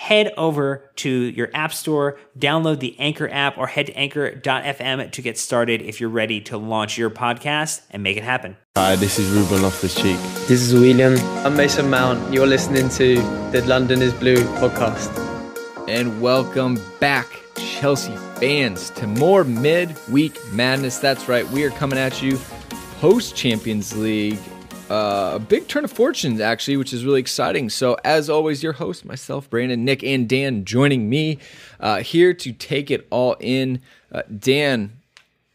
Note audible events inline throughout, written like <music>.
Head over to your app store, download the Anchor app, or head to anchor.fm to get started if you're ready to launch your podcast and make it happen. Hi, this is Ruben Loftus-Cheek. This is William. I'm Mason Mount. You're listening to the London is Blue podcast. And welcome back, Chelsea fans, to more midweek madness. That's right, we are coming at you post Champions League. Uh, a big turn of fortunes, actually, which is really exciting. So, as always, your host, myself, Brandon, Nick, and Dan joining me uh, here to take it all in. Uh, Dan,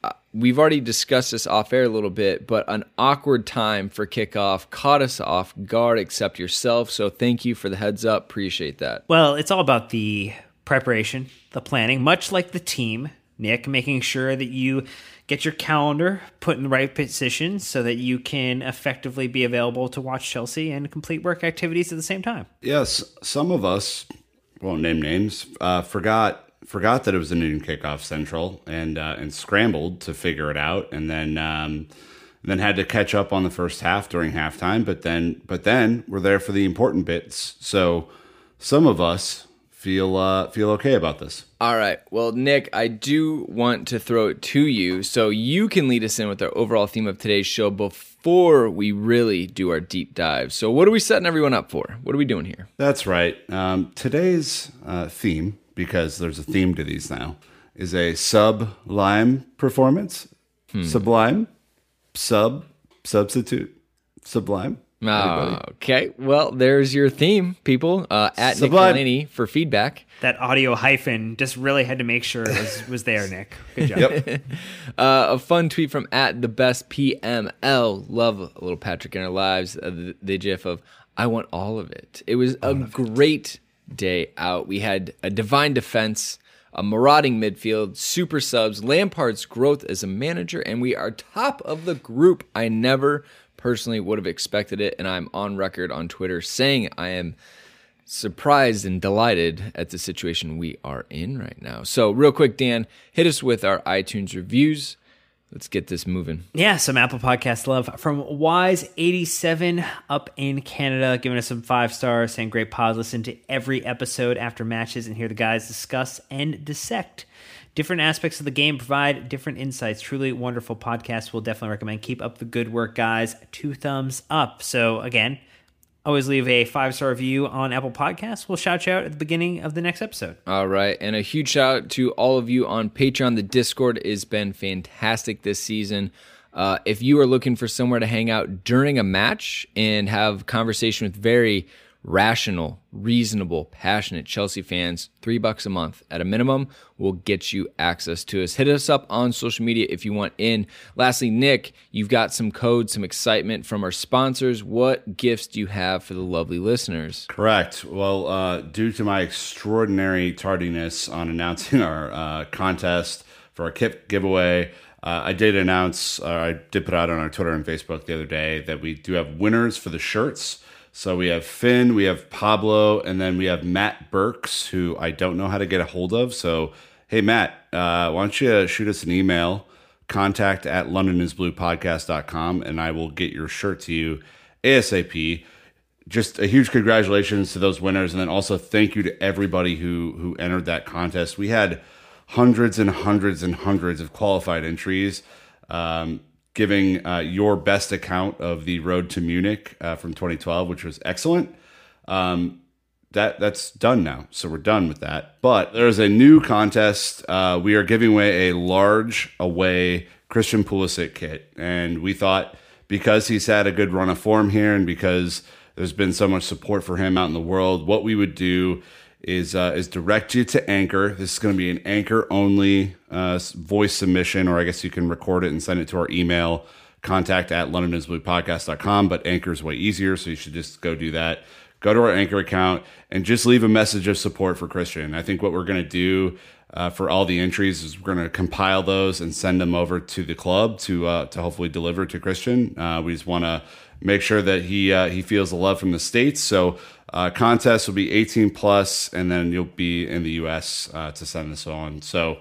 uh, we've already discussed this off air a little bit, but an awkward time for kickoff caught us off guard, except yourself. So, thank you for the heads up. Appreciate that. Well, it's all about the preparation, the planning, much like the team, Nick, making sure that you get your calendar put in the right position so that you can effectively be available to watch Chelsea and complete work activities at the same time. Yes, some of us won't name names. Uh, forgot forgot that it was a noon kickoff central and uh, and scrambled to figure it out, and then um, then had to catch up on the first half during halftime. But then but then we're there for the important bits. So some of us feel uh, feel okay about this. All right. Well, Nick, I do want to throw it to you so you can lead us in with our overall theme of today's show before we really do our deep dive. So, what are we setting everyone up for? What are we doing here? That's right. Um, today's uh, theme, because there's a theme to these now, is a sublime performance. Hmm. Sublime, sub, substitute, sublime. Oh, okay. Well, there's your theme, people. Uh, at Sublime. Nick Delaney for feedback. That audio hyphen just really had to make sure it was, was there, Nick. Good job. Yep. <laughs> Uh, a fun tweet from at the best PML. Love a little Patrick in our lives. Uh, the, the gif of I want all of it. It was a great day out. We had a divine defense, a marauding midfield, super subs, Lampard's growth as a manager, and we are top of the group. I never personally would have expected it, and I'm on record on Twitter saying I am surprised and delighted at the situation we are in right now. So, real quick, Dan, hit us with our iTunes reviews. Let's get this moving. Yeah, some Apple Podcast love from Wise87 up in Canada, giving us some five stars, saying great pod. Listen to every episode after matches and hear the guys discuss and dissect different aspects of the game, provide different insights. Truly wonderful podcast. We'll definitely recommend. Keep up the good work, guys. Two thumbs up. So, again, always leave a five star review on Apple Podcasts. We'll shout you out at the beginning of the next episode. All right. And a huge shout out to all of you on Patreon. The Discord has been fantastic this season. Uh, if you are looking for somewhere to hang out during a match and have conversation with very rational, reasonable, passionate Chelsea fans, three bucks a month at a minimum will get you access to us. Hit us up on social media if you want in. Lastly, Nick, you've got some codes, some excitement from our sponsors. What gifts do you have for the lovely listeners? Correct. Well, uh, due to my extraordinary tardiness on announcing <laughs> our uh, contest for our kit giveaway, uh, I did announce, uh, I did put out on our Twitter and Facebook the other day that we do have winners for the shirts. So we have Finn, we have Pablo, and then we have Matt Burks, who I don't know how to get a hold of. So, hey, Matt, uh, why don't you shoot us an email, contact at londonisbluepodcast.com, and I will get your shirt to you ASAP. Just a huge congratulations to those winners, and then also thank you to everybody who who entered that contest. We had hundreds and hundreds and hundreds of qualified entries. Um, giving uh, your best account of the road to Munich uh, from 2012, which was excellent. Um, that that's done now, so we're done with that. But there's a new contest. Uh, we are giving away a large away Christian Pulisic kit, and we thought because he's had a good run of form here, and because there's been so much support for him out in the world, what we would do is uh, is direct you to Anchor. This is going to be an Anchor only uh, voice submission, or I guess you can record it and send it to our email contact at londonisbluepodcast.com. But Anchor is way easier, so you should just go do that. Go to our Anchor account and just leave a message of support for Christian. I think what we're going to do uh, for all the entries is we're going to compile those and send them over to the club to uh, to hopefully deliver to Christian. Uh, we just want to make sure that he uh, he feels the love from the states. So uh, contest will be 18 plus, and then you'll be in the U.S. Uh, to send this on. So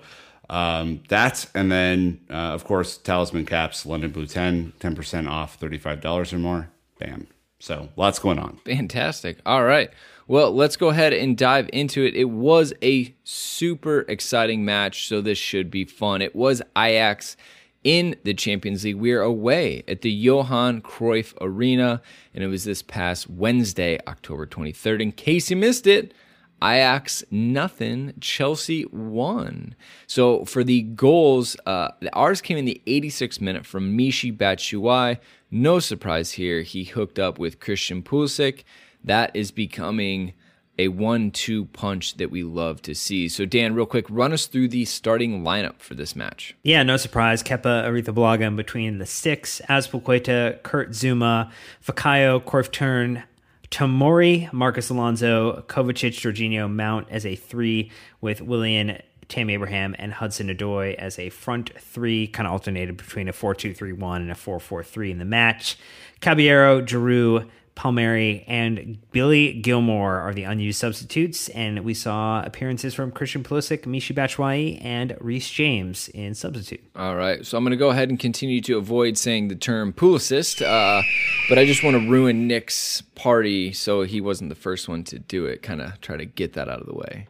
um, that, and then uh, of course Talisman Caps, London Blue 10, 10 percent off, thirty five dollars or more. Bam. So lots going on. Fantastic. All right. Well, let's go ahead and dive into it. It was a super exciting match, so this should be fun. It was Ajax in the Champions League. We are away at the Johan Cruyff Arena, and it was this past Wednesday, October 23rd. In case you missed it, Ajax nothing, Chelsea one. So for the goals, uh, ours came in the 86th minute from Michy Batshuayi. No surprise here, he hooked up with Christian Pulisic. That is becoming a one-two punch that we love to see. So Dan, real quick, run us through the starting lineup for this match. Yeah, no surprise. Kepa Arrizabalaga in between the six, Azpilicueta, Kurt Zouma, Fikayo, Cruyff Turn, Tomori, Marcos Alonso, Kovacic, Jorginho, Mount as a three with Willian Tammy Abraham and Hudson-Odoi as a front three, kind of alternated between a 4 2 3 1 and a 4 4 3 in the match. Caballero, Giroud, Palmieri and Billy Gilmour are the unused substitutes, and we saw appearances from Christian Pulisic, Michy Batshuayi, and Reece James in substitute. All right, so I'm going to go ahead and continue to avoid saying the term Pulicist, uh, but I just want to ruin Nick's party so he wasn't the first one to do it. Kind of try to get that out of the way.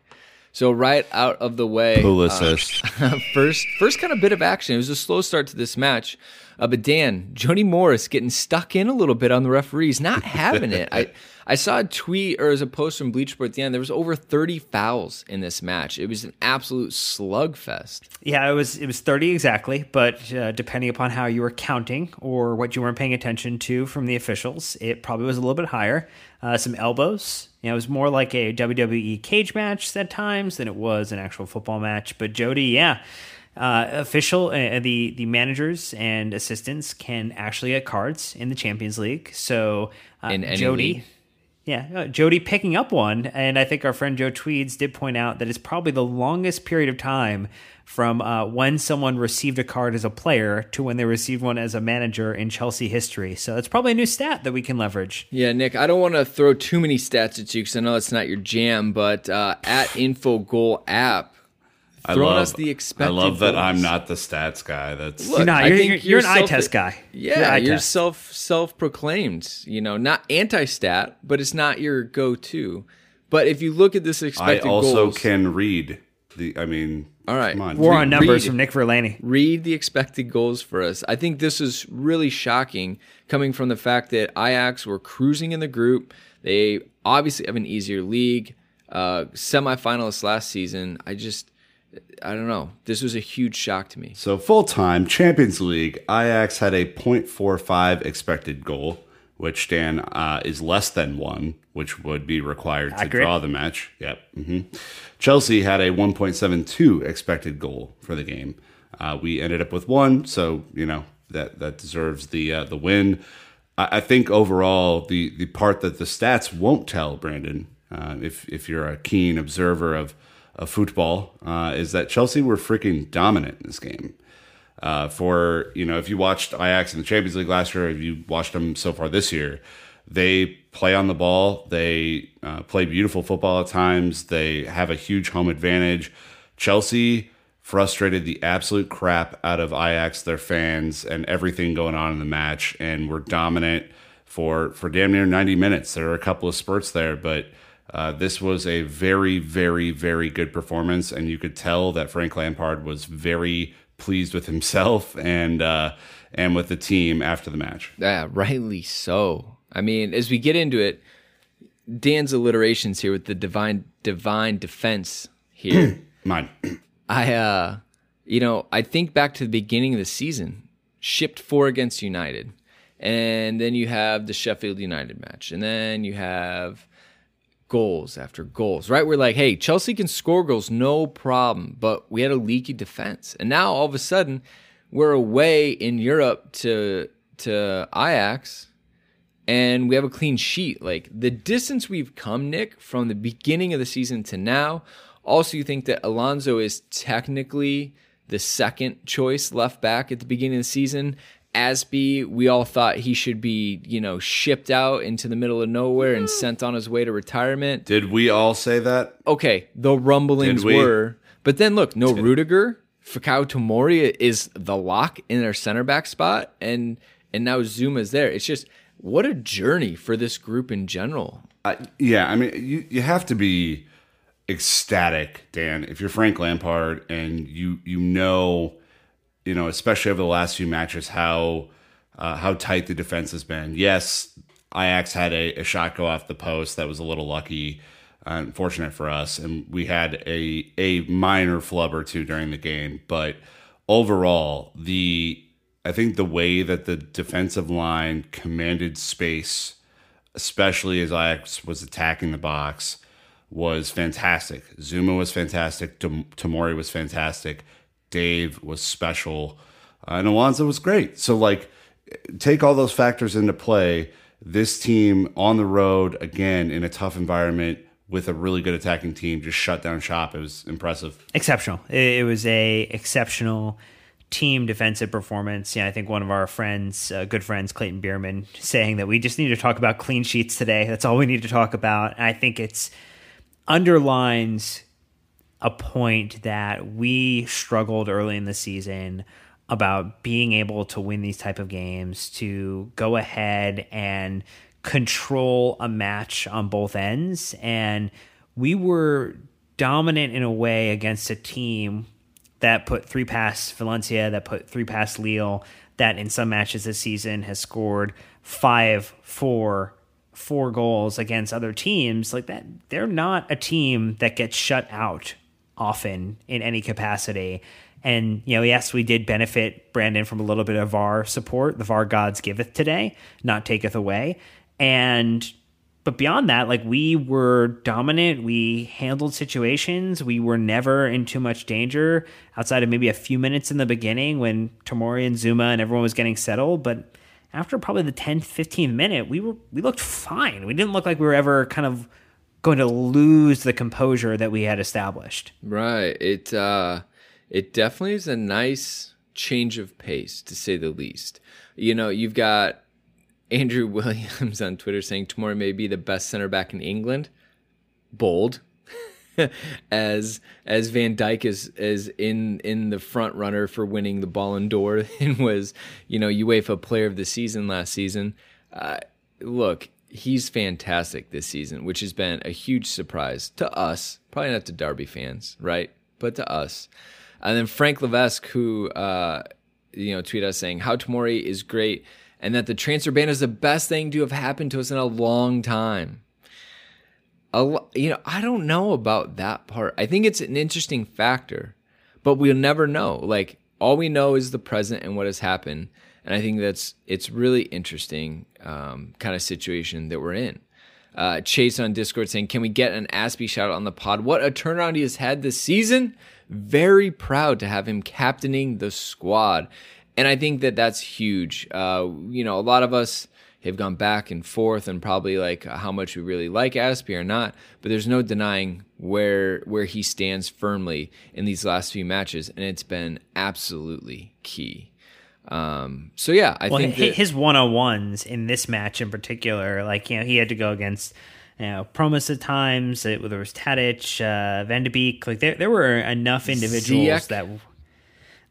So right out of the way, Pulicist. Uh, <laughs> first, first kind of bit of action. It was a slow start to this match. Uh, but Dan, Jody Morris getting stuck in a little bit on the referees, not <laughs> having it. I I saw a tweet or as a post from Bleacher Report at the end. There was over 30 fouls in this match. It was an absolute slugfest. Yeah, it was it was 30 exactly, but uh, depending upon how you were counting or what you weren't paying attention to from the officials, it probably was a little bit higher. Uh, some elbows. You know, it was more like a WWE cage match at times than it was an actual football match. But Jody, yeah uh, official uh, the the managers and assistants can actually get cards in the Champions League. So uh, Jody. League? Yeah, uh, Jody picking up one, and I think our friend Joe Tweeds did point out that it's probably the longest period of time from uh, when someone received a card as a player to when they received one as a manager in Chelsea history. So it's probably a new stat that we can leverage. Yeah, Nick, I don't want to throw too many stats at you because I know it's not your jam, but uh, at Infogol app, I throwing love, us the expected. I love that goals. I'm not the stats guy. That's Look, you're not. You're, you're, you're, an eye test guy. Yeah, you're, you're self self proclaimed. You know, not anti stat, but it's not your go to. But if you look at this expected, I also goals, can read the. I mean, All right. come on. War on numbers read- from Nick Verlaney. read the expected goals for us. I think this is really shocking coming from the fact that Ajax were cruising in the group. They obviously have an easier league. Uh, semifinalists last season. I just, I don't know. This was a huge shock to me. So full time Champions League, Ajax had a .45 expected goal. which Dan uh, is less than one, which would be required to Accurate. draw the match. Yep. hmm Chelsea had a 1.72 expected goal for the game. Uh, we ended up with one, so you know that that deserves the uh, the win. I, I think overall the the part that the stats won't tell, Brandon, uh, if if you're a keen observer of of football, uh, is that Chelsea were freaking dominant in this game uh, for you know if you watched Ajax in the Champions League last year, if you watched them so far this year, they play on the ball, they uh, play beautiful football at times, they have a huge home advantage. Chelsea frustrated the absolute crap out of Ajax, their fans, and everything going on in the match, and were dominant for for damn near ninety minutes. There were a couple of spurts there, but. Uh, this was a very, very, very good performance, and you could tell that Frank Lampard was very pleased with <laughs> himself and uh, and with the team after the match. Yeah, rightly so. I mean, as we get into it, Dan's alliterations here with the divine divine defense here. <clears throat> Mine. I uh you know, I think back to the beginning of the season, shipped four against United. And then you have the Sheffield United match. And then you have goals after goals, right? We're like, hey, Chelsea can score goals, no problem. But we had a leaky defense. And now all of a sudden, we're away in Europe to to Ajax and we have a clean sheet. Like the distance we've come, Nick, from the beginning of the season to now. Also, you think that Alonso is technically the second choice left back at the beginning of the season. Asby, we all thought he should be, you know, shipped out into the middle of nowhere and mm-hmm. sent on his way to retirement. Did we all say that? Okay, the rumblings we? were, but then look, no Rudiger, Fikayo Tomori is the lock in their center back spot, and and now Zouma's there. It's just what a journey for this group in general. I, yeah, I mean, you, you have to be ecstatic, Dan, if you're Frank Lampard and you you know, you know, especially over the last few matches, how uh, how tight the defense has been. Yes, Ajax had a, a shot go off the post that was a little lucky, unfortunate for us, and we had a a minor flub or two during the game, but overall, the I think the way that the defensive line commanded space especially as Ajax was attacking the box, was fantastic. Zouma was fantastic. Tam- Tomori was fantastic. Dave was special. Uh, and Alonso was great. So, like, take all those factors into play. This team on the road, again, in a tough environment with a really good attacking team, just shut down shop. It was impressive. exceptional. It, it was a exceptional team defensive performance. Yeah, I think one of our friends, uh, good friends, Clayton Bierman, saying that we just need to talk about clean sheets today. That's all we need to talk about. And I think it's underlines a point that we struggled early in the season about being able to win these type of games to go ahead and control a match on both ends and we were dominant in a way against a team that put three past Valencia, that put three past Lille, that in some matches this season has scored five, four, four goals against other teams. Like that, they're not a team that gets shut out often in any capacity. And, you know, yes, we did benefit Brandon from a little bit of VAR support. The VAR gods giveth today, not taketh away. And but beyond that, like we were dominant. We handled situations. We were never in too much danger outside of maybe a few minutes in the beginning when Tomori and Zouma and everyone was getting settled. But after probably the 10th, 15th minute, we were we looked fine. We didn't look like we were ever kind of going to lose the composure that we had established. Right. It uh it definitely is a nice change of pace to say the least. You know, you've got Andrew <laughs> Williams on Twitter saying Tomori may be the best center back in England. Bold. <laughs> as as Van Dijk is is in in the front runner for winning the Ballon d'Or <laughs> and was you know UEFA Player of the Season last season. Uh, look, he's fantastic this season, which has been a huge surprise to us. Probably not to Derby fans, right? But to us. And then Frank Levesque, who uh, you know tweeted us saying how Tomori is great and that the transfer ban is the best thing to have happened to us in a long time. A, lo- you know, I don't know about that part. I think it's an interesting factor, but we'll never know. Like all we know is the present and what has happened. And I think that's it's really interesting um, kind of situation that we're in. Uh, Chase on Discord saying, "Can we get an Aspie shout out on the pod? What a turnaround he has had this season. Very proud to have him captaining the squad, and I think that that's huge. Uh, you know, a lot of us." have gone back and forth and probably like how much we really like Aspie or not, but there's no denying where where he stands firmly in these last few matches, and it's been absolutely key. Um, so yeah, I well, think his, his one on ones in this match in particular, like you know, he had to go against you know Promes at times. It, there was Tadic, uh, Van de Beek. Like there, there were enough individuals Ziyech. that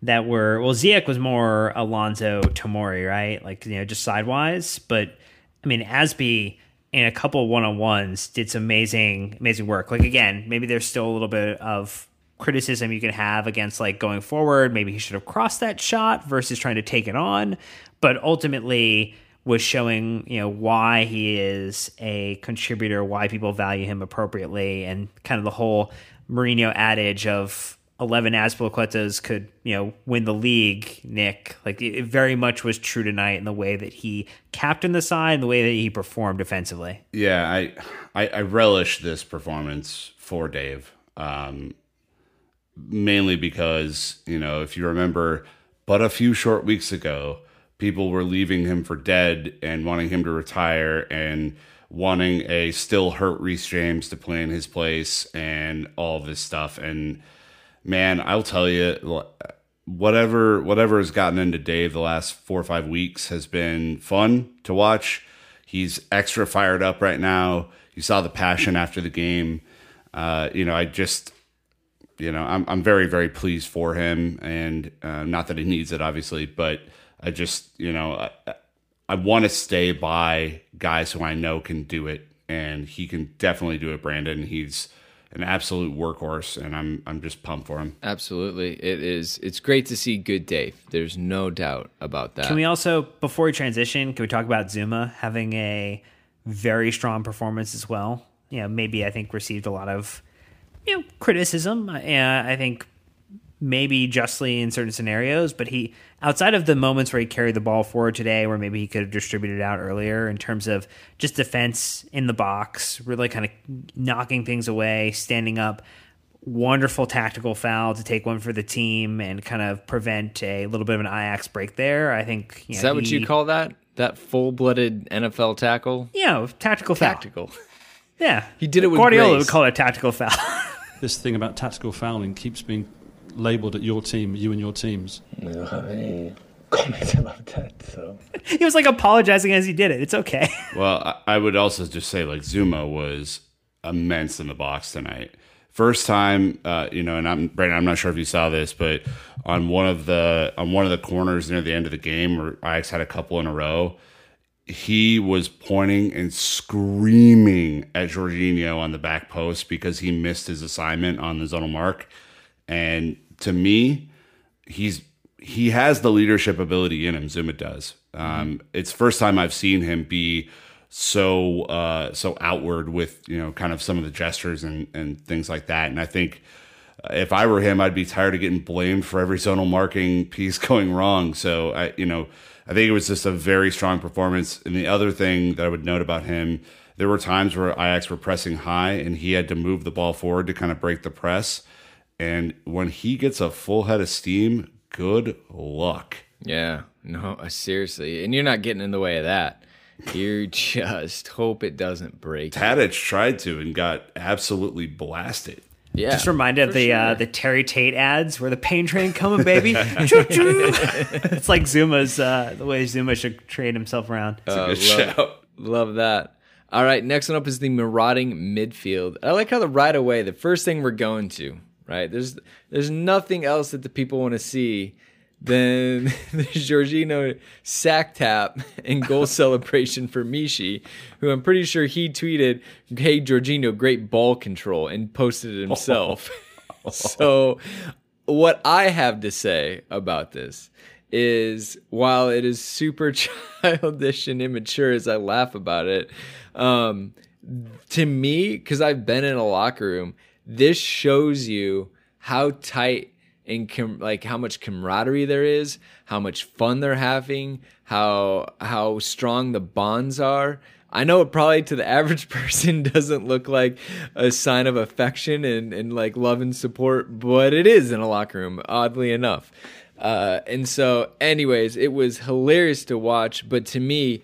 that were well. Ziyech was more Alonso Tomori, right? Like you know, just sidewise. But I mean, Asby in a couple one on ones did some amazing, amazing work. Like again, maybe there's still a little bit of criticism you can have against like going forward. Maybe he should have crossed that shot versus trying to take it on. But ultimately, was showing you know why he is a contributor, why people value him appropriately, and kind of the whole Mourinho adage of 11 Azpilicuetas could, you know, win the league, Nick. Like it very much was true tonight in the way that he captained the side and the way that he performed defensively. Yeah, I I, I relish this performance for Dave. Um, mainly because, you know, if you remember, but a few short weeks ago, people were leaving him for dead and wanting him to retire and wanting a still hurt Reece James to play in his place and all this stuff. And man, I'll tell you, whatever whatever has gotten into Dave the last four or five weeks has been fun to watch. He's extra fired up right now. You saw the passion after the game. Uh, you know, I just, you know, I'm I'm very very pleased for him, and uh, not that he needs it, obviously, but I just, you know, I, I want to stay by guys who I know can do it, and he can definitely do it. Brandon, he's an absolute workhorse, and I'm I'm just pumped for him. Absolutely, it is. It's great to see good Dave. There's no doubt about that. Can we also, before we transition, can we talk about Zouma having a very strong performance as well? You know, maybe I think received a lot of you know criticism. Uh, and I think maybe justly in certain scenarios, but he outside of the moments where he carried the ball forward today, where maybe he could have distributed out earlier in terms of just defense in the box, really kind of knocking things away, standing up. Wonderful tactical foul to take one for the team and kind of prevent a little bit of an Ajax break there. I think you is know, that what he- you call that? That full-blooded NFL tackle? Yeah, tactical foul? Tactical. Yeah, He did it with Guardiola grace. would call it a tactical foul. <laughs> this thing about tactical fouling keeps being labelled at your team, you and your teams. I don't have any comments about that. So <laughs> he was like apologizing as he did it. It's okay. <laughs> Well, I, I would also just say like Zouma was immense in the box tonight. First time, uh, you know, and I'm Brandon. I'm not sure if you saw this, but on one of the on one of the corners near the end of the game, where Ajax had a couple in a row, he was pointing and screaming at Jorginho on the back post because he missed his assignment on the zonal mark. And to me, he's he has the leadership ability in him. Zouma does. Um, It's first time I've seen him be so uh, so outward with you know kind of some of the gestures and and things like that. And I think uh, if I were him, I'd be tired of getting blamed for every zonal marking piece <laughs> going wrong. So I you know I think it was just a very strong performance. And the other thing that I would note about him. There were times where Ajax were pressing high and he had to move the ball forward to kind of break the press. And when he gets a full head of steam, good luck. Yeah, no, uh, seriously. And you're not getting in the way of that. You <laughs> just hope it doesn't break. Tadic tried to and got absolutely blasted. Yeah. Just reminded of the uh, the Terry Tate ads where the pain train coming, baby. <laughs> Choo choo. <laughs> it's like Zouma's uh, the way Zouma should trade himself around. Uh, Good love, shout. love that. All right, next one up is the marauding midfield. I like how the right away, the first thing we're going to, right? There's there's nothing else that the people want to see than <laughs> the Jorginho sack tap and goal <laughs> celebration for Michy, who I'm pretty sure he tweeted, "Hey Jorginho, great ball control," and posted it <laughs> himself. so, what I have to say about this is while it is super childish and immature as I laugh about it, um, to me, because I've been in a locker room, this shows you how tight and com- like how much camaraderie there is, how much fun they're having, how how strong the bonds are. I know it probably to the <laughs> average person doesn't look like a sign of affection and, and like love and support, but it is in a locker room, oddly enough. Uh, and so, anyways, it was hilarious to watch, but to me,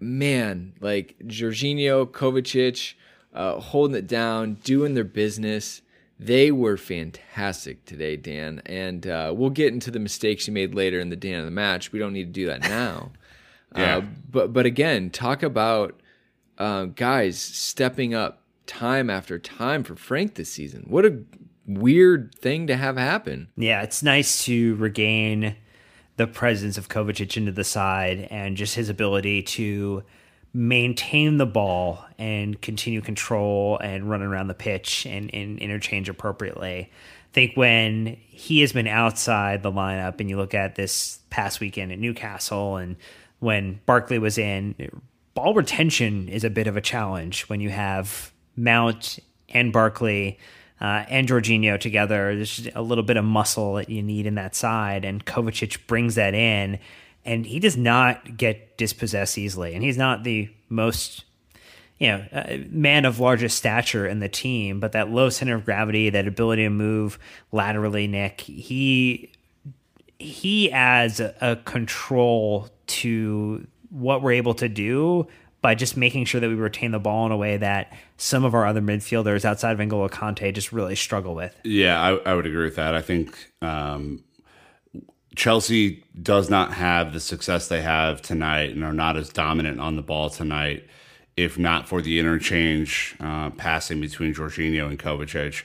man, like Jorginho, Kovacic, uh, holding it down, doing their business. They were fantastic today, Dan. And uh, we'll get into the mistakes you made later in the Dan of the match. We don't need to do that now. <laughs> Yeah. Uh, but but again, talk about uh, guys stepping up time after time for Frank this season. What a weird thing to have happen. Yeah, it's nice to regain the presence of Kovacic into the side and just his ability to maintain the ball and continue control and run around the pitch and, and interchange appropriately. I think when he has been outside the lineup and you look at this past weekend at Newcastle and when Barkley was in, ball retention is a bit of a challenge when you have Mount and Barkley uh, and Jorginho together. There's a little bit of muscle that you need in that side, and Kovacic brings that in, and he does not get dispossessed easily, and he's not the most you know, uh, man of largest stature in the team, but that low center of gravity, that ability to move laterally, Nick, he he adds a, a control to what we're able to do by just making sure that we retain the ball in a way that some of our other midfielders outside of N'Golo Kante just really struggle with. Yeah, I, I would agree with that. I think um, Chelsea does not have the success they have tonight and are not as dominant on the ball tonight if not for the interchange uh, passing between Jorginho and Kovacic,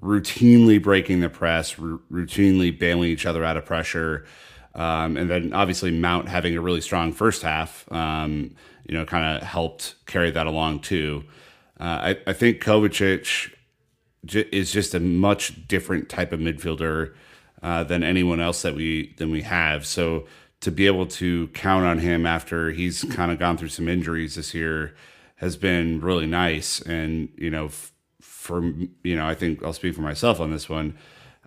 routinely breaking the press, r- routinely bailing each other out of pressure. Um, and then obviously Mount having a really strong first half, um, you know, kind of helped carry that along too. Uh, I, I think Kovacic j- is just a much different type of midfielder uh, than anyone else that we than we have. So to be able to count on him after he's kind of gone through some injuries this year has been really nice. And you know, f- for you know, I think I'll speak for myself on this one.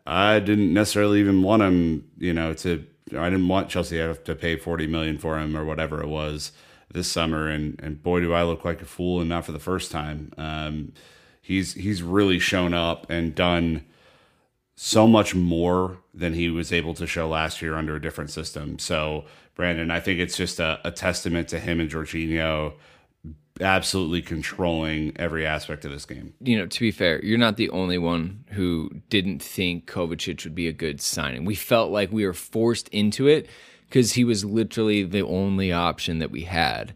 I didn't necessarily even want him, you know, to. I didn't want Chelsea to have to pay forty million for him or whatever it was this summer, and and boy, do I look like a fool, and not for the first time. Um, he's he's really shown up and done so much more than he was able to show last year under a different system. So, Brandon, I think it's just a, a testament to him and Jorginho absolutely controlling every aspect of this game. You know, to be fair, you're not the only one who didn't think Kovacic would be a good signing. We felt like we were forced into it because he was literally the only option that we had.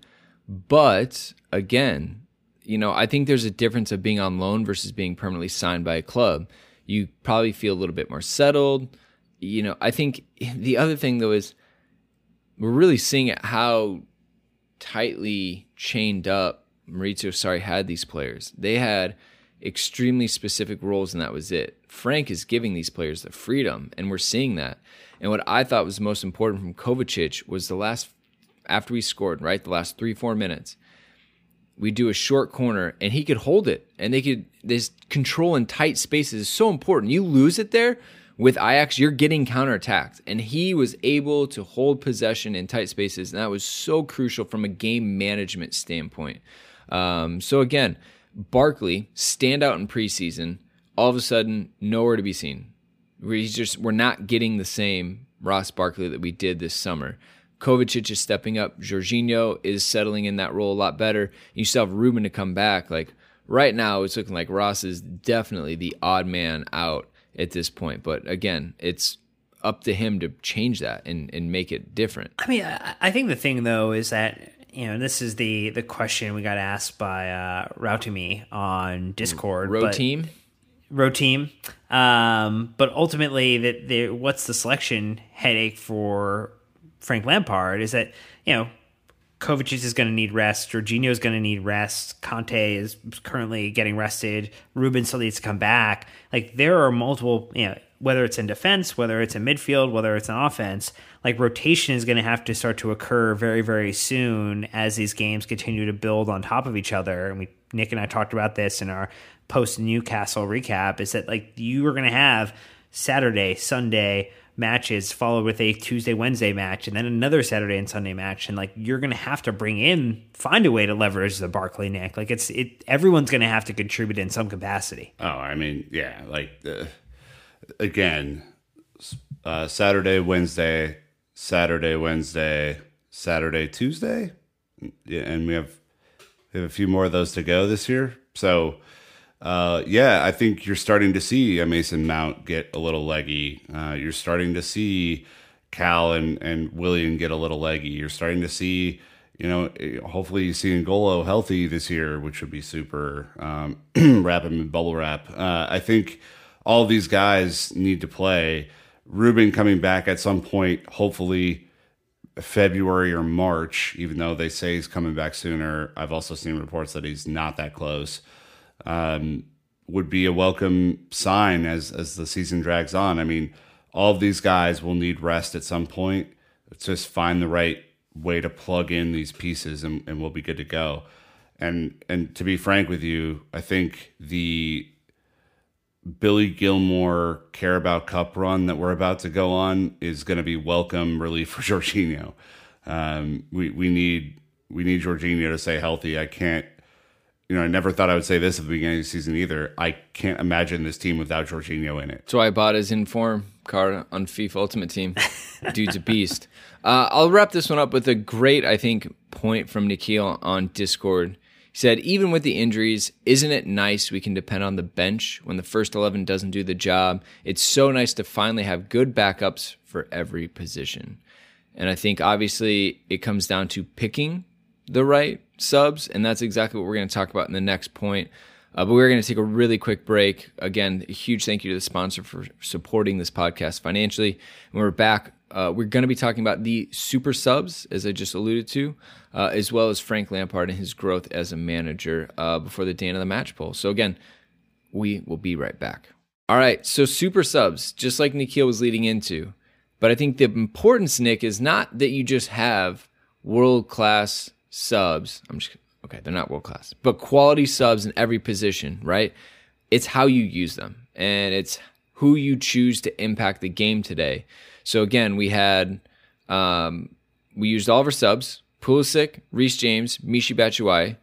But again, you know, I think there's a difference of being on loan versus being permanently signed by a club. You probably feel a little bit more settled. You know, I think <laughs> the other thing though is we're really seeing how tightly chained up Maurizio Sarri had these players. They had extremely specific roles, and that was it. Frank is giving these players the freedom, and we're seeing that. And what I thought was most important from Kovacic was the last, after we scored, right, the last three, four minutes, we do a short corner, and he could hold it, and they could, this control in tight spaces is so important. You lose it there, with Ajax, you're getting counterattacked. And he was able to hold possession in tight spaces. And that was so crucial from a game management standpoint. Um, so again, Barkley, stand out in preseason, all of a sudden, nowhere to be seen. We're just we're not getting the same Ross Barkley that we did this summer. Kovacic is stepping up. Jorginho is settling in that role a lot better. You still have Ruben to come back. Like right now, it's looking like Ross is definitely the odd man out at this point. But again, it's up to him to change that and, and make it different. I mean, I, I think the thing though is that you know this is the the question we got asked by uh, Routimi on Discord. Row team. row team. Um, but ultimately, that the what's the selection headache for Frank Lampard is that you know Kovacic is going to need rest. Jorginho is going to need rest. Kante is currently getting rested. Ruben still needs to come back. Like there are multiple, you know, whether it's in defense, whether it's in midfield, whether it's in offense, like rotation is going to have to start to occur very, very soon as these games continue to build on top of each other. And we, Nick and I talked about this in our post Newcastle recap. Is that like you are going to have Saturday, Sunday matches followed with a Tuesday, Wednesday match, and then another Saturday and Sunday match. And like you're gonna have to bring in, find a way to leverage the Barkley neck. Like it's it everyone's gonna have to contribute in some capacity. Oh, I mean, yeah, like uh, again, uh, Saturday, Wednesday, Saturday, Wednesday, Saturday, Tuesday, yeah, and we have we have a few more of those to go this year. So uh, yeah, I think you're starting to see a Mason Mount get a little leggy. Uh, you're starting to see Cal and, and Willian get a little leggy. You're starting to see, you know, hopefully you see Ngolo healthy this year, which would be super. Um, <clears throat> wrap him in bubble wrap. Uh, I think all these guys need to play. Ruben coming back at some point, hopefully February or March, even though they say he's coming back sooner. I've also seen reports that he's not that close um, would be a welcome sign as as the season drags on. I mean, all of these guys will need rest at some point. Let's just find the right way to plug in these pieces, and, and we'll be good to go. And and to be frank with you, I think the Billy Gilmour Carabao Cup run that we're about to go on is going to be welcome relief for <laughs> Jorginho. Um, we we need we need Jorginho to stay healthy. I can't you know, I never thought I would say this at the beginning of the season either. I can't imagine this team without Jorginho in it. Why I bought his inform card on FIFA Ultimate Team. <laughs> Dude's a beast. Uh, I'll wrap this one up with a great, I think, point from Nikhil on Discord. He said, even with the injuries, isn't it nice we can depend on the bench when the first 11 doesn't do the job? It's so nice to finally have good backups for every position. And I think obviously it comes down to picking the right subs, and that's exactly what we're going to talk about in the next point. Uh, but we're going to take a really quick break. Again, a huge thank you to the sponsor for supporting this podcast financially. When we're back, uh, we're going to be talking about the super subs, as I just alluded to, uh, as well as Frank Lampard and his growth as a manager uh, before the day of the match poll. So, again, we will be right back. All right, so super subs, just like Nikhil was leading into. But I think the importance, Nick, is not that you just have world class subs. I'm just okay, they're not world class, but quality subs in every position, right? It's how you use them and it's who you choose to impact the game today. So again, we had um, we used all of our subs: Pulisic, Reece James, Michy Batshuayi.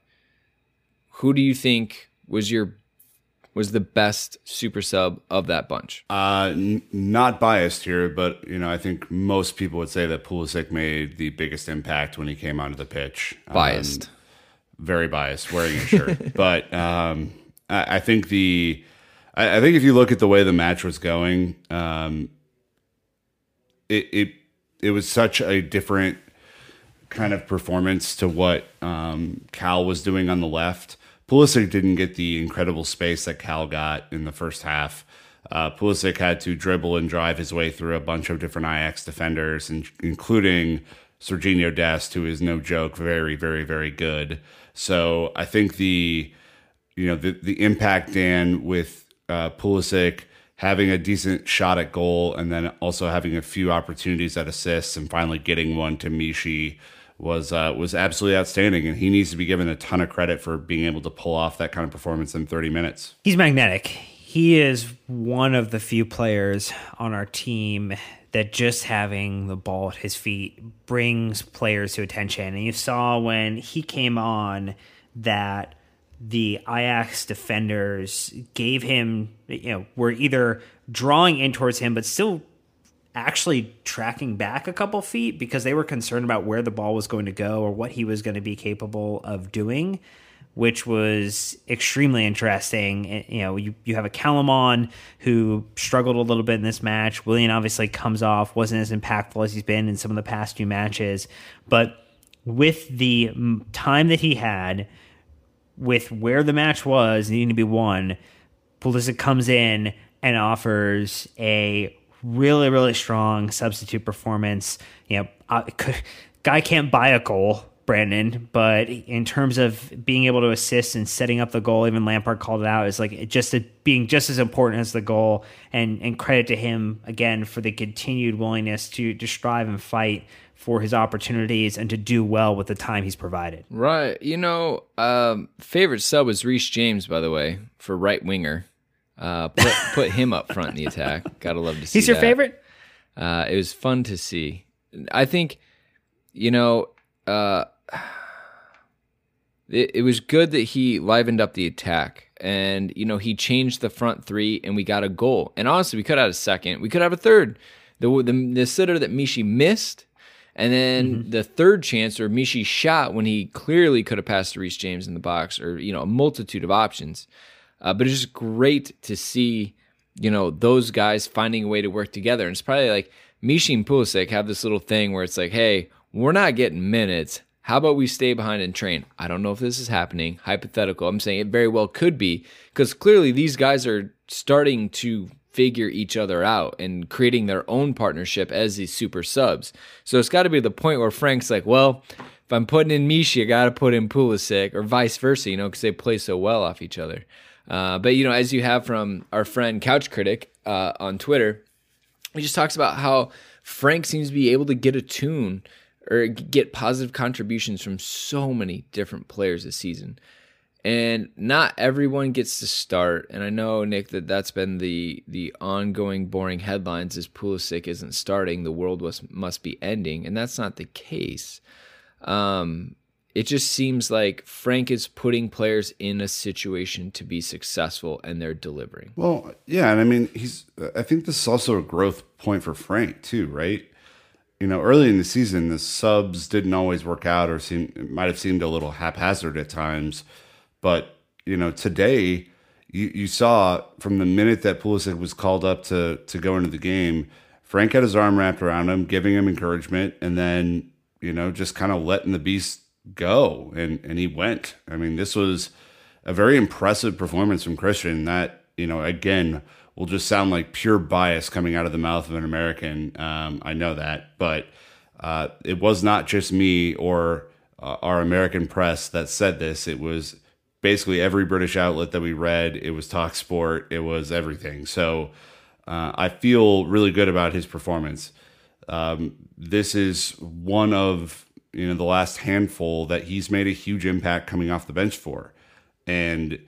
Who do you think was your was the best super sub of that bunch? Uh, n- not biased here, but you know, I think most people would say that Pulisic made the biggest impact when he came onto the pitch. Biased, um, very biased, wearing a shirt. <laughs> but um, I, I, think the, I, I, think if you look at the way the match was going, um, it it it was such a different kind of performance to what um, Cal was doing on the left Pulisic didn't get the incredible space that Cal got in the first half. Uh, Pulisic had to dribble and drive his way through a bunch of different Ajax defenders, including Serginho Dest, who is no joke, very, very, very good. So I think the you know the the impact Dan with uh, Pulisic having a decent shot at goal and then also having a few opportunities at assists and finally getting one to Michy was uh, was absolutely outstanding, and he needs to be given a ton of credit for being able to pull off that kind of performance in 30 minutes. He's magnetic. He is one of the few players on our team that just having the ball at his feet brings players to attention. And you saw when he came on that the Ajax defenders gave him, you know, were either drawing in towards him, but still actually tracking back a couple feet because they were concerned about where the ball was going to go or what he was going to be capable of doing, which was extremely interesting. Eh, you know, you, you have a Calamon who struggled a little bit in this match. Willian obviously comes off, wasn't as impactful as he's been in some of the past few matches, but with the time that he had, with where the match was needing to be won, Pulisic comes in and offers a really, really strong substitute performance. You know, guy can't buy a goal, Brandon, but in terms of being able to assist and setting up the goal, even Lampard called it out is like just a, being just as important as the goal. And and credit to him again for the continued willingness to to strive and fight for his opportunities and to do well with the time he's provided. Right. You know, um, favorite sub was Reece James, by the way, for right winger. Uh, put put him up front in the attack. Gotta love to see. He's your that. favorite? Uh, it was fun to see. I think, you know, uh, it, it was good that he livened up the attack. And, you know, he changed the front three and we got a goal. And honestly, we could have a second. We could have a third. The, the, the sitter that Michy missed. And then the third chance, or Michy shot when he clearly could have passed to Reece James in the box, or, you know, a multitude of options. Uh, but it's just great to see, you know, those guys finding a way to work together. And it's probably like Michy and Pulisic have this little thing where it's like, hey, we're not getting minutes. How about we stay behind and train? I don't know if this is happening. Hypothetical. I'm saying it very well could be because clearly these guys are starting to figure each other out and creating their own partnership as these super subs. So it's got to be the point where Frank's like, well, if I'm putting in Michy, I got to put in Pulisic or vice versa, you know, because they play so well off each other. Uh, but, you know, as you have from our friend Couch Critic uh, on Twitter, he just talks about how Frank seems to be able to get a tune or get positive contributions from so many different players this season. And not everyone gets to start. And I know Nick that that's been the the ongoing boring headlines is Pulisic isn't starting, the world was, must be ending, and that's not the case. Um, it just seems like Frank is putting players in a situation to be successful, and they're delivering. Well, yeah, and I mean, he's. I think this is also a growth point for Frank too, right? You know, early in the season, the subs didn't always work out, or seem it might have seemed a little haphazard at times. But you know, today you you saw from the minute that Pulisic was called up to to go into the game, Frank had his arm wrapped around him, giving him encouragement, and then you know just kind of letting the beast go, and and he went. I mean, this was a very impressive performance from Christian. That you know, again, will just sound like pure bias coming out of the mouth of an American. Um, I know that, but uh, it was not just me or uh, our American press that said this. It was basically every British outlet that we read. It was Talk Sport. It was everything. So uh, I feel really good about his performance. Um, this is one of you know the last handful that he's made a huge impact coming off the bench for, and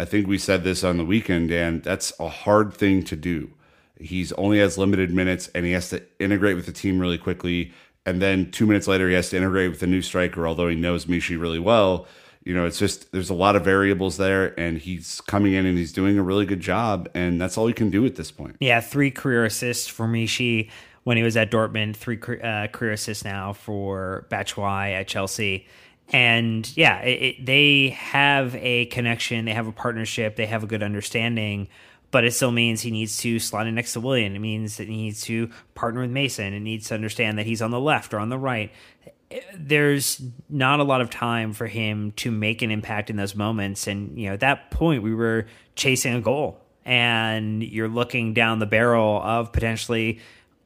I think we said this on the weekend, and that's a hard thing to do. He's only has limited minutes, and he has to integrate with the team really quickly. And then two minutes later, he has to integrate with a new striker, although he knows Michy really well. You know, it's just there's a lot of variables there, and he's coming in and he's doing a really good job, and that's all he can do at this point. Yeah, three career assists for Michy when he was at Dortmund, three uh, career assists now for Batshuayi at Chelsea. And yeah, it, it, they have a connection, they have a partnership, they have a good understanding, but it still means he needs to slot in next to Willian. It means that he needs to partner with Mason. It needs to understand that he's on the left or on the right. There's not a lot of time for him to make an impact in those moments. And, you know, at that point, we were chasing a goal and you're looking down the barrel of potentially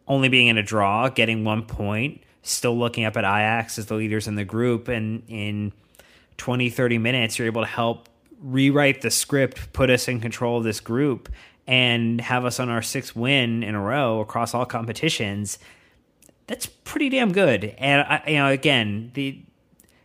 only being in a draw, getting one point, still looking up at Ajax as the leaders in the group. And in 20, 30 minutes, you're able to help rewrite the script, put us in control of this group, and have us on our sixth win in a row across all competitions. That's pretty damn good. And I, you know, again, the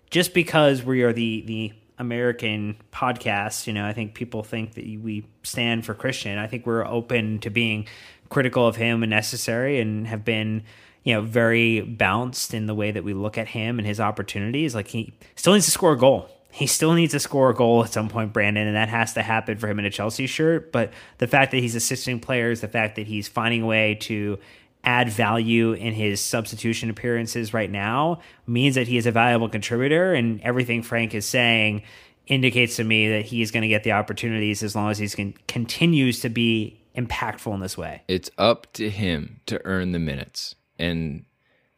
just because we are the the American podcast, you know, I think people think that we stand for Christian. I think we're open to being critical of him and necessary and have been you know very balanced in the way that we look at him and his opportunities like he still needs to score a goal. He still needs to score a goal at some point brandon and that has to happen for him in a chelsea shirt. But the fact that he's assisting players the fact that he's finding a way to add value in his substitution appearances right now means that he is a valuable contributor and everything frank is saying indicates to me that he is going to get the opportunities as long as he continues to be impactful in this way. It's up to him to earn the minutes. And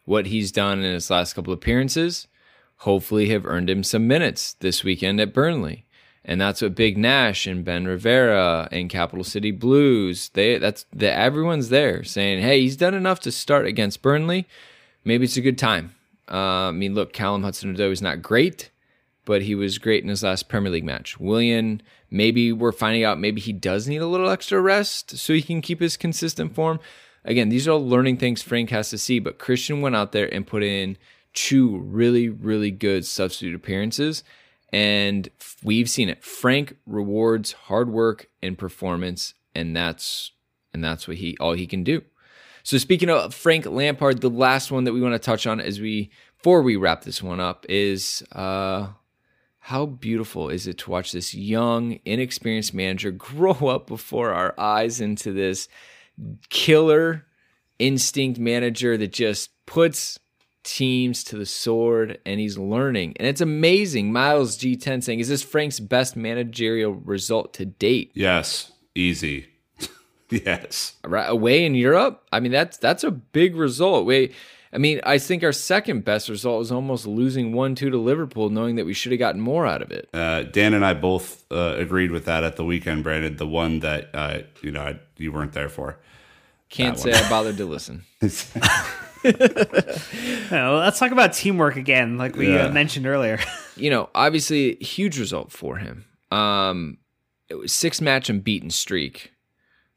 what he's done in his last couple appearances, hopefully have earned him some minutes this weekend at Burnley. And that's what Big Nash and Ben Rivera and Capital City Blues, they that's the everyone's there saying, "Hey, he's done enough to start against Burnley. Maybe it's a good time." Uh, I mean, look, Callum Hudson-Odoi is not great, but he was great in his last Premier League match. Willian, maybe we're finding out maybe he does need a little extra rest so he can keep his consistent form. Again, these are all learning things Frank has to see, but Christian went out there and put in two really, really good substitute appearances. And we've seen it. Frank rewards hard work and performance, and that's and that's what he all he can do. So speaking of Frank Lampard, the last one that we want to touch on as we before we wrap this one up is uh how beautiful is it to watch this young, inexperienced manager <laughs> grow up before our eyes into this killer instinct manager that just puts teams to the sword and he's learning. And it's amazing. Miles G10 saying, Is this Frank's best managerial result to date? Yes, easy. <laughs> yes. Right away in Europe? I mean, that's that's a big result. We I mean, I think our second best result was almost losing 1 2 to Liverpool, knowing that we should have gotten more out of it. Uh, Dan and I both uh, agreed with that at the weekend, Brandon. The one that uh, you know you weren't there for. Can't say I bothered to listen. <laughs> well, let's talk about teamwork again, like we Yeah. uh, mentioned earlier. you know, obviously huge result for him. Um, it was six match unbeaten streak.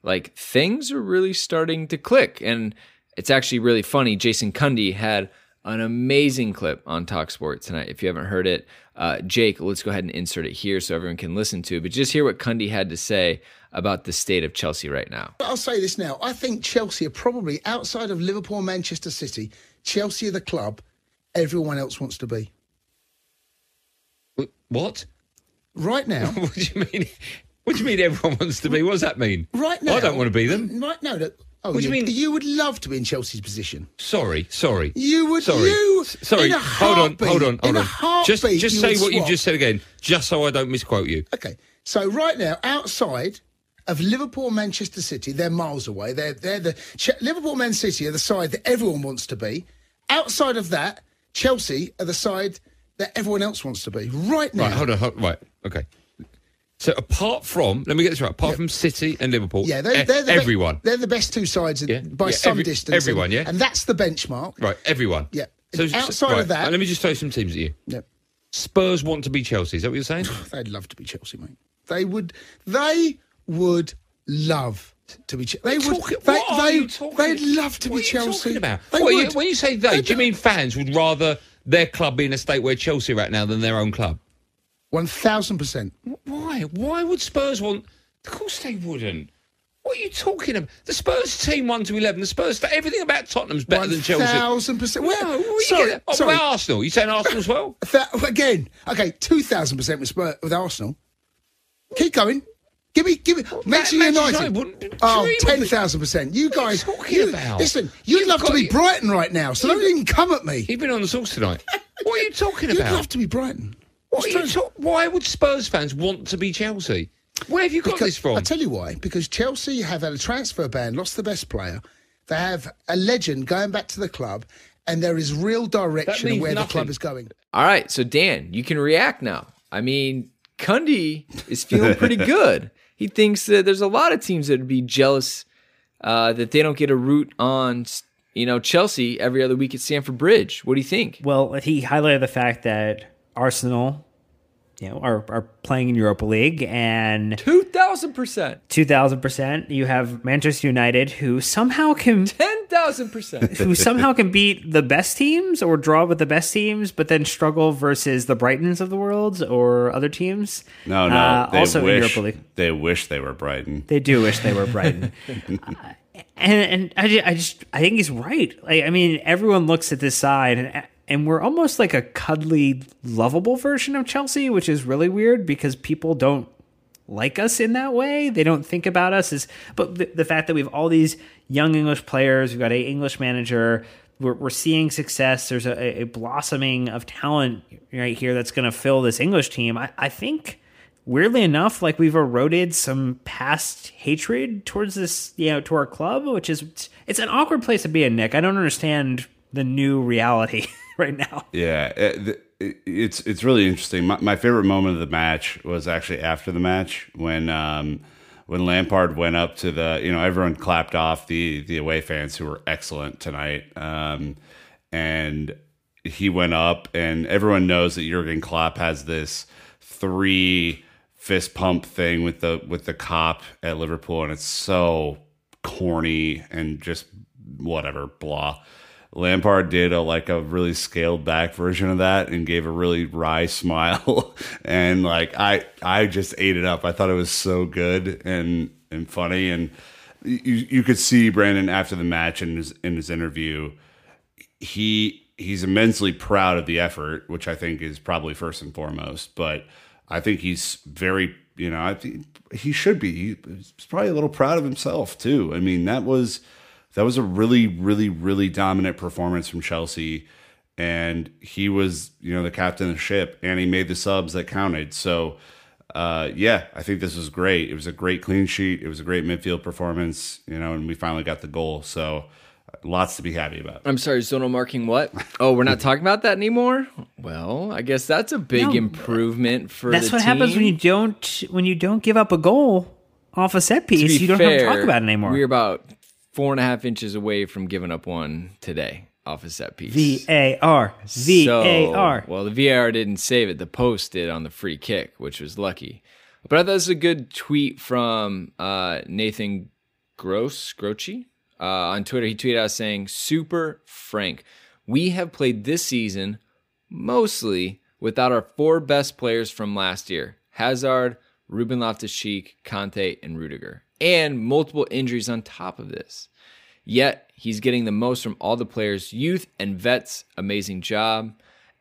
Like things are really starting to click, and it's actually really funny. Jason Cundy had an amazing clip on Talksport tonight. If you haven't heard it, uh, Jake, let's go ahead and insert it here so everyone can listen to. it. But just hear what Cundy had to say about the state of Chelsea right now. I'll say this now. I think Chelsea are probably outside of Liverpool and Manchester City. Chelsea are the club everyone else wants to be. What? Right now, <laughs> What do you mean? What do you mean everyone wants to be? What does that mean? right now. I don't want to be them. Right now. Oh, What do you mean? You would love to be in Chelsea's position. Sorry, sorry. You would. Sorry. You. Sorry. hold on, hold on, hold on. Just just say what you've just said again, just so I don't misquote you. Okay. So right now, outside of Liverpool, Manchester City, they're miles away. They're they're the Ch- Liverpool, Man City are the side that everyone wants to be. Outside of that, Chelsea are the side that everyone else wants to be. Right now. Right, hold on, hold, right, okay. So apart from, let me get this right, apart from City and Liverpool, Yeah, they're, they're the be- everyone, they're the best two sides Yeah, by yeah, some every- distance. everyone, yeah? and that's the benchmark. right, everyone. Yeah. So Outside right, of that, uh, let me just throw some teams at you. yeah, Spurs want to be Chelsea. Is that what you're saying? <sighs> they'd love to be Chelsea, mate. They would. They would love to be. Che- They would. Talking- they, what are they, you talking- They'd love to what be Chelsea. About? They What, you- when you say they, They do you mean fans would rather their club be in a state where Chelsea are at now than their own club? One thousand percent. Why? Why would Spurs want? Of course they wouldn't. What are you talking about? The Spurs team one to eleven. The Spurs. Everything about Tottenham's better One than Chelsea. thousand percent. Well, you sorry, getting- oh, sorry. Arsenal? You saying Arsenal as well? <laughs> Again, okay, two thousand percent with Spurs with Arsenal. Keep going. Give me, give me. Manchester Manchester United. United wouldn't Oh, 10,000 percent. You guys, What are you talking you- about? listen. You'd You've love to be Brighton right now, so don't even come at me. You've been on the sauce tonight. What are you talking <laughs> about? You'd love to be Brighton. What are It's you true. talk- Why would Spurs fans want to be Chelsea? Where have you got Because- this from? I tell you why. Because Chelsea have had a transfer ban, lost the best player. They have a legend going back to the club, and there is real direction of means where the club is going. All right, so Dan, you can react now. I mean, Cundy is feeling pretty <laughs> good. He thinks that there's a lot of teams that would be jealous uh, that they don't get a route on, you know, Chelsea every other week at Stamford Bridge. What do you think? Well, he highlighted the fact that Arsenal, you know, are, are playing in Europa League and Two thousand percent, two thousand percent. You have Manchester United, who somehow can <laughs> ten thousand percent. who somehow can beat the best teams or draw with the best teams, but then struggle versus the Brightons of the world or other teams. No, no. Uh, they also in wish, Europa League. They wish they were Brighton. They do wish they were Brighton. Uh, <laughs> and and I just, I just I think he's right. Like I mean, everyone looks at this side and and we're almost like a cuddly, lovable version of Chelsea, which is really weird because people don't like us in that way. They don't think about us as but the, the fact that we have all these young English players, we've got a English manager, we're, we're seeing success. There's a, a blossoming of talent right here that's going to fill this English team. I, I think weirdly enough, like we've eroded some past hatred towards this, you know, to our club, which is it's an awkward place to be in, Nick. I don't understand the new reality <laughs> <laughs> right now. Yeah, it, it- it's it's really interesting. My, my favorite moment of the match was actually after the match when um, when Lampard went up to the you know everyone clapped off the the away fans who were excellent tonight, um, and he went up and everyone knows that Jurgen Klopp has this three fist pump thing with the with the Kop at Liverpool, and it's so corny and just whatever blah Lampard did a like a really scaled back version of that and gave a really wry <laughs> smile, and like I I just ate it up. I thought it was so good and and funny, and you you could see Brandon after the match in his in his interview, he he's immensely proud of the effort, which I think is probably first and foremost, but I think he's very you know I think he should be. He's probably a little proud of himself too. I mean that was that was a really, really, really dominant performance from Chelsea. And he was, you know, the captain of the ship and he made the subs that counted. So, uh, yeah, I think this was great. It was a great clean sheet. It was a great midfield performance, you know, and we finally got the goal. So, lots to be happy about. I'm sorry, zonal marking what? Oh, we're not talking about that anymore? Well, I guess that's a big No, improvement for That's the what happens when you don't when you don't give up a goal off a set piece. You don't have to talk about it anymore. We're about four and a half inches away from giving up one today off a set piece. V A R V A R. So, well, the VAR didn't save it. The post did on the free kick, which was lucky. But I thought this was a good tweet from uh, Nathan Gross, Grochi, uh, on Twitter. He tweeted out saying, Super Frank, we have played this season mostly without our four best players from last year Hazard, Ruben Loftus Cheek, Kante, and Rudiger, and multiple injuries on top of this. Yet he's getting the most from all the players, youth and vets. Amazing job.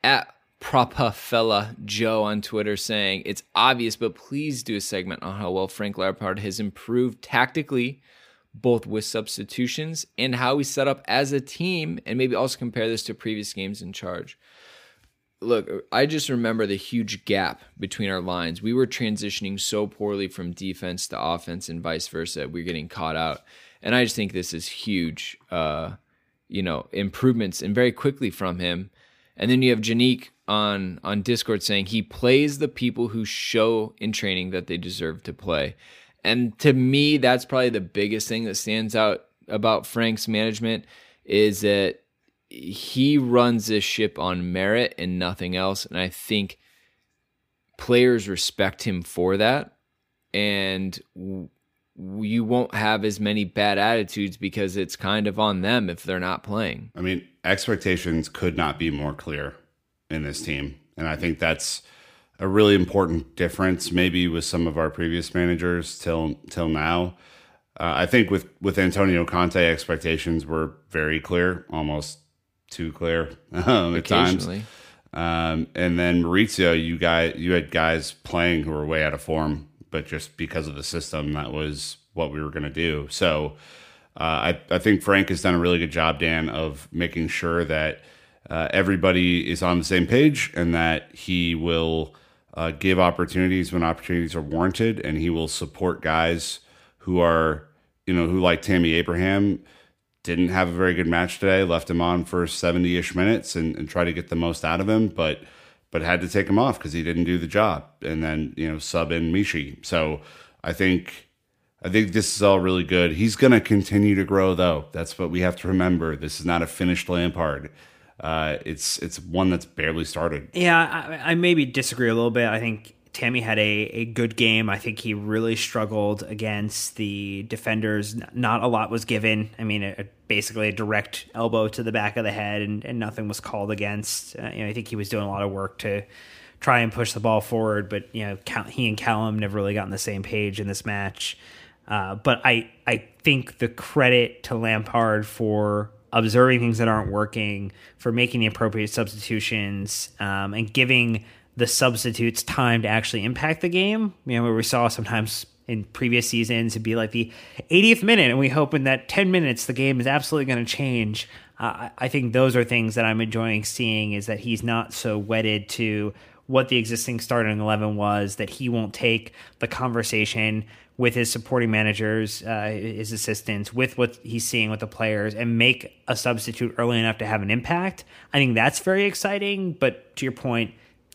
At Propafella Joe on Twitter saying, It's obvious, but please do a segment on how well Frank Lampard has improved tactically, both with substitutions and how we set up as a team, and maybe also compare this to previous games in charge. Look, I just remember the huge gap between our lines. We were transitioning so poorly from defense to offense and vice versa. We are getting caught out. And I just think this is huge, uh, you know, improvements and very quickly from him. And then you have Janique on on Discord saying he plays the people who show in training that they deserve to play. And to me, that's probably the biggest thing that stands out about Frank's management is that he runs this ship on merit and nothing else. And I think players respect him for that. And w- you won't have as many bad attitudes because it's kind of on them if they're not playing. I mean, expectations could not be more clear in this team. And I think that's a really important difference, maybe with some of our previous managers till till now. Uh, I think with with Antonio Conte, expectations were very clear, almost too clear <laughs> um, at times. Um, and then Maurizio, you guys, you had guys playing who were way out of form, but just because of the system, that was what we were going to do. So uh, I, I think Frank has done a really good job, Dan, of making sure that uh, everybody is on the same page and that he will uh, give opportunities when opportunities are warranted, and he will support guys who are, you know, who like Tammy Abraham didn't have a very good match today. Left him on for seventy ish minutes and, and try to get the most out of him, but but had to take him off because he didn't do the job. And then you know sub in Michy. So I think I think this is all really good. He's going to continue to grow though. That's what we have to remember. This is not a finished Lampard. Uh, it's it's one that's barely started. Yeah, I, I maybe disagree a little bit. I think Tammy had a, a good game. I think he really struggled against the defenders. Not a lot was given. I mean, a, basically a direct elbow to the back of the head, and, and nothing was called against. Uh, you know, I think he was doing a lot of work to try and push the ball forward, but you know, Cal- he and Callum never really got on the same page in this match. Uh, but I I think the credit to Lampard for observing things that aren't working, for making the appropriate substitutions, um, and giving the substitutes time to actually impact the game. You know, where we saw sometimes in previous seasons it'd be like the 80th minute, and we hope in that 10 minutes the game is absolutely going to change. Uh, I- think those are things that I'm enjoying seeing is that he's not so wedded to what the existing starting 11 was, that he won't take the conversation with his supporting managers, uh, his assistants, with what he's seeing with the players, and make a substitute early enough to have an impact. I think that's very exciting. But to your point,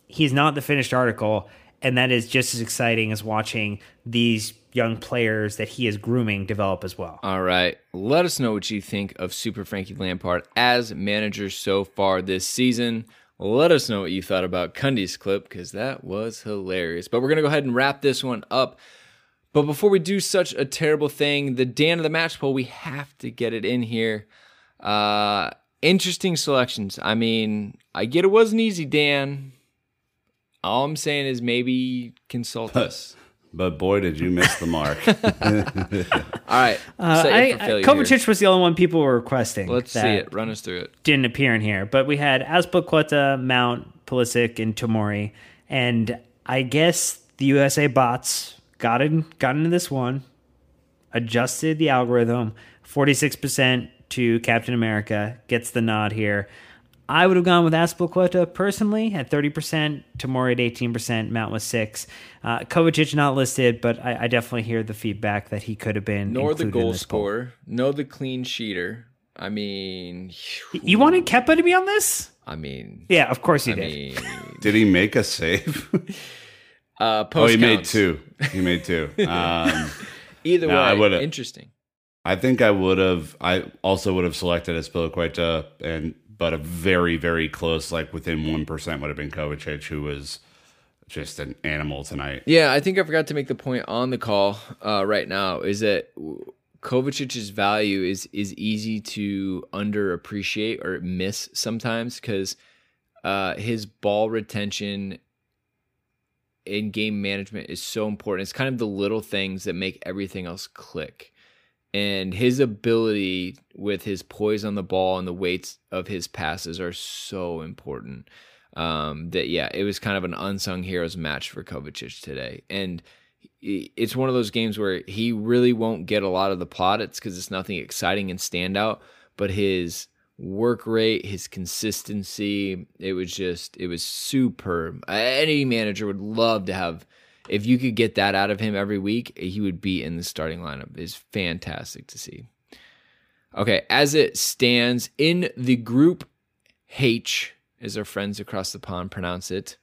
he's not the finished article, and that is just as exciting as watching these young players that he is grooming develop as well. All right. Let us know what you think of Super Frankie Lampard as manager so far this season. Let us know what you thought about Cundy's clip because that was hilarious. But we're going to go ahead and wrap this one up. But before we do such a terrible thing, the Dan of the match poll, we have to get it in here. Uh, interesting selections. I mean, I get it wasn't easy, Dan. All I'm saying is maybe consult us. But boy, did you miss the mark. <laughs> All right. <laughs> Uh, I, I, Kovacic here. was the only one people were requesting. Let's see it. Run us through it. Didn't appear in here, but we had Azpilicueta, Mount, Pulisic, and Tomori, and I guess the USA bots got in, got into this one, adjusted the algorithm, forty six percent to Captain America gets the nod here. I would have gone with Azpilicueta personally at 30%, Tomori at 18%, Mount was 6 uh, Kovacic not listed, but I, I definitely hear the feedback that he could have been. Nor the included in goal this poll. scorer, no the clean sheeter. I mean, You wanted Kepa to be on this? I mean, Yeah, of course he I did. mean, <laughs> did he make a save? <laughs> uh, oh, post he made two. He made two. <laughs> Um, Either No, I way, would've- interesting. I think I would have. I also would have selected Azpilicueta, and but a very, very close, like within one percent, would have been Kovacic, who was just an animal tonight. Yeah, I think I forgot to make the point on the call uh, right now is that Kovacic's value is is easy to underappreciate or miss sometimes because uh, his ball retention in game management is so important. It's kind of the little things that make everything else click. And his ability with his poise on the ball and the weights of his passes are so important. Um, that yeah, it was kind of an unsung heroes match for Kovacic today, and it's one of those games where he really won't get a lot of the plaudits because it's nothing exciting and standout, but his work rate, his consistency, it was just it was superb. Any manager would love to have if you could get that out of him every week, he would be in the starting lineup. It's fantastic to see. Okay, as it stands in the group H, as our friends across the pond pronounce it.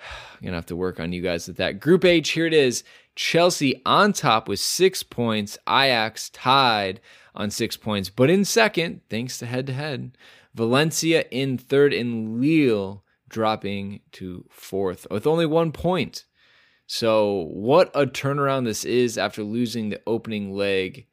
I'm <sighs> gonna have to work on you guys with that. Group H, here it is. Chelsea on top with six points. Ajax tied on six points, but in second, thanks to head to head. Valencia in third, and Lille dropping to fourth with only one point. So, what a turnaround this is after losing the opening leg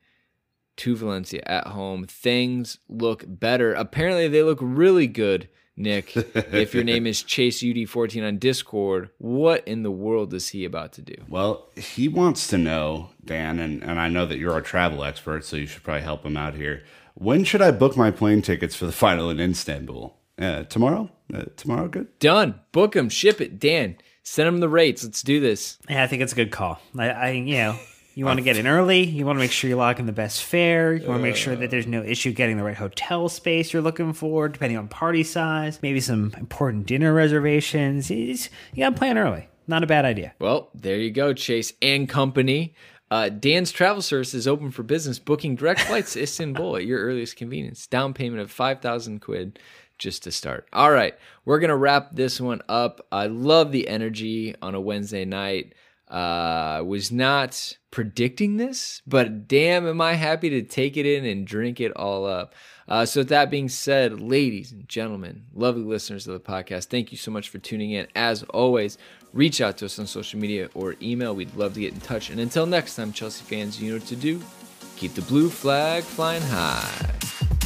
to Valencia at home. Things look better. Apparently, they look really good, Nick. <laughs> if your name is Chase UD14 on Discord, what in the world is he about to do? Well, he wants to know, Dan, and, and I know that you're a travel expert, so you should probably help him out here. When should I book my plane tickets for the final in Istanbul? Uh, tomorrow? Uh, tomorrow, good? Done. Book them, Ship it. Dan, send him the rates. Let's do this. Yeah, I think it's a good call. I, I you know, you want to get in early. You want to make sure you're locking the best fare. You want to make sure that there's no issue getting the right hotel space you're looking for, depending on party size. Maybe some important dinner reservations. You got to plan early. Not a bad idea. Well, there you go, Chase and Company. Uh, Dan's Travel Service is open for business, booking direct flights to Istanbul at your earliest convenience. Down payment of 5,000 quid just to start. All right, we're to wrap this one up. I love the energy on a Wednesday night. Uh, was not predicting this, but damn, am I happy to take it in and drink it all up. Uh, so, with that being said, ladies and gentlemen, lovely listeners of the podcast, thank you so much for tuning in. As always, reach out to us on social media or email. We'd love to get in touch. And until next time, Chelsea fans, you know what to do. Keep the blue flag flying high.